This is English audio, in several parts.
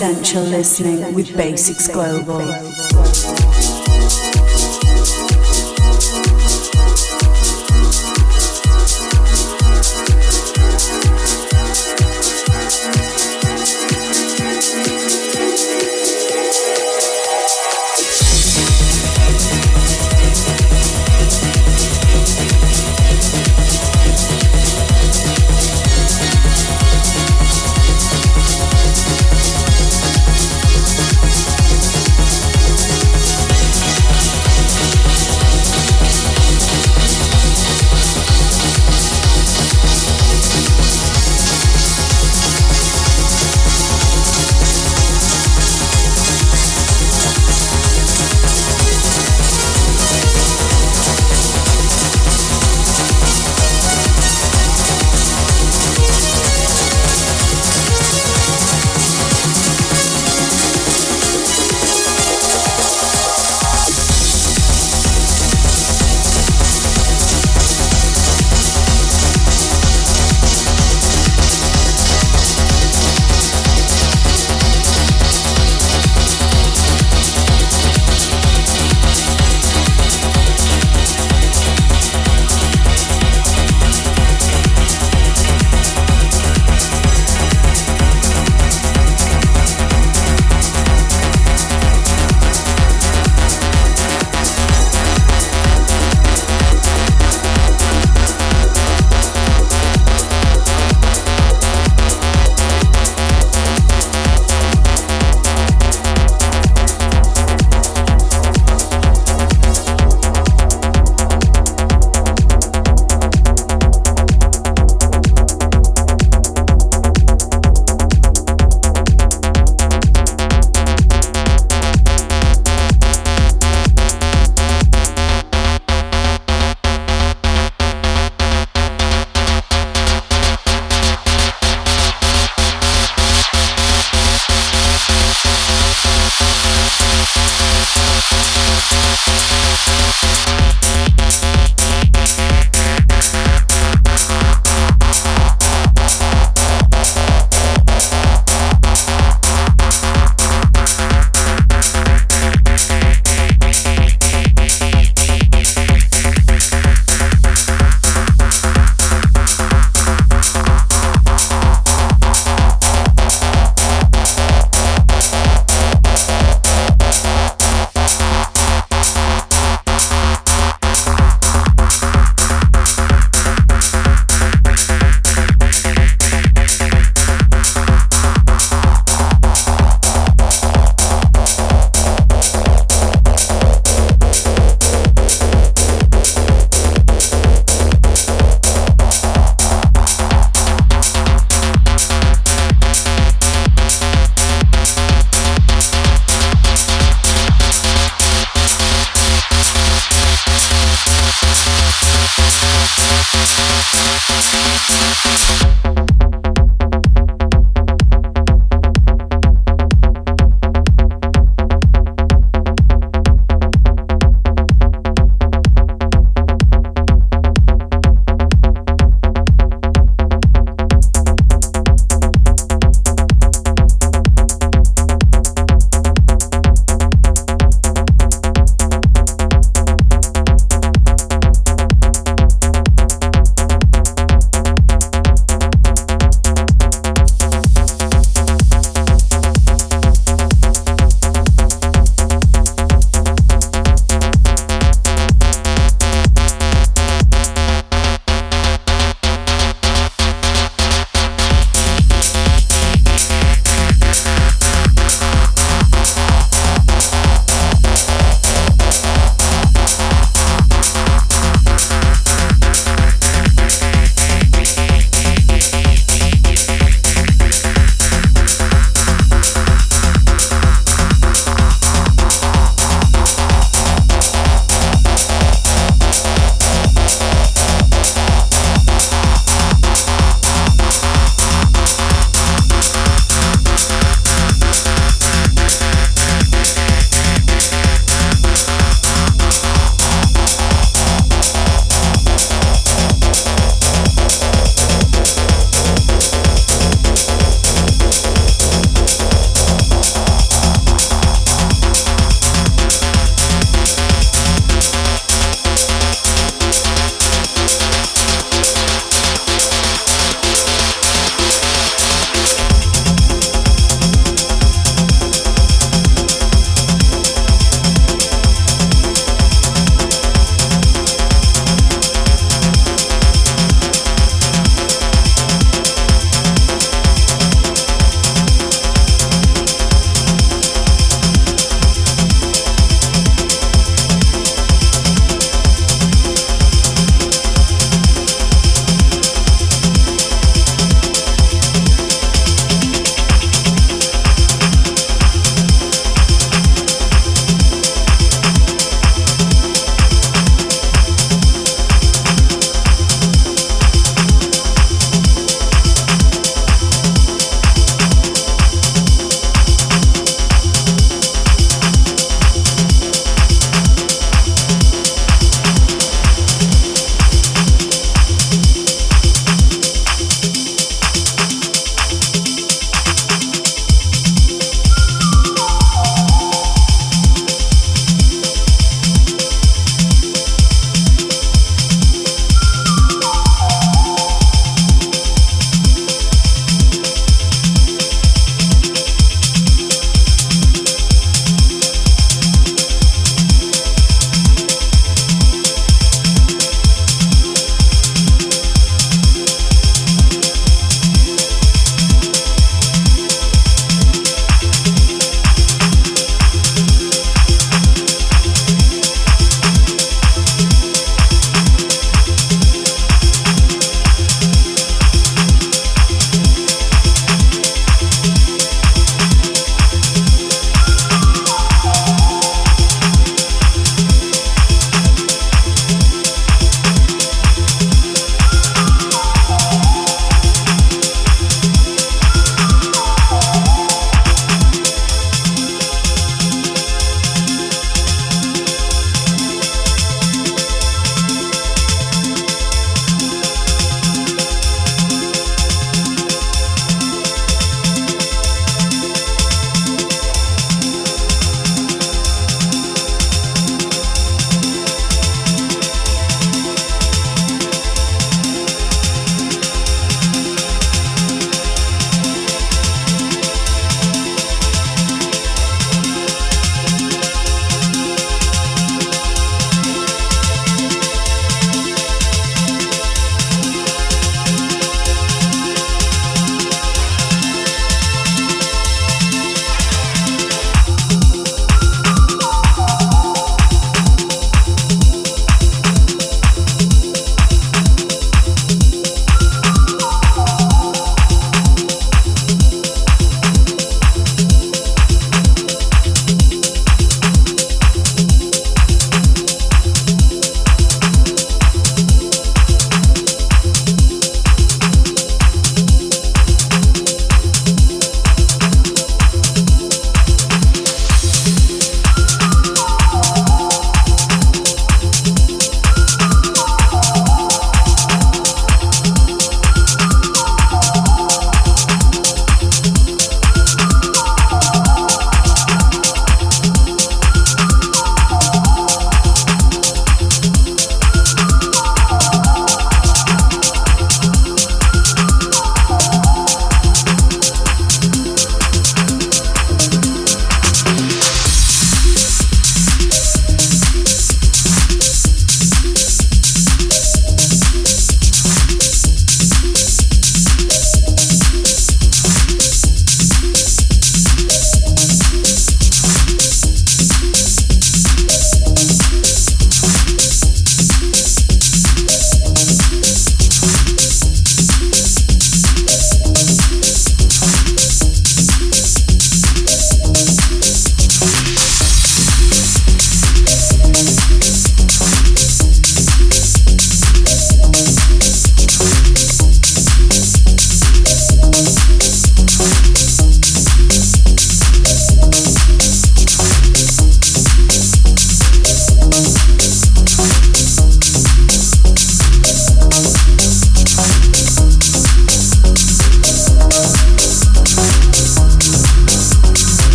essential, listening with Basics Global.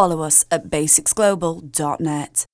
Follow us at basicsglobal.net.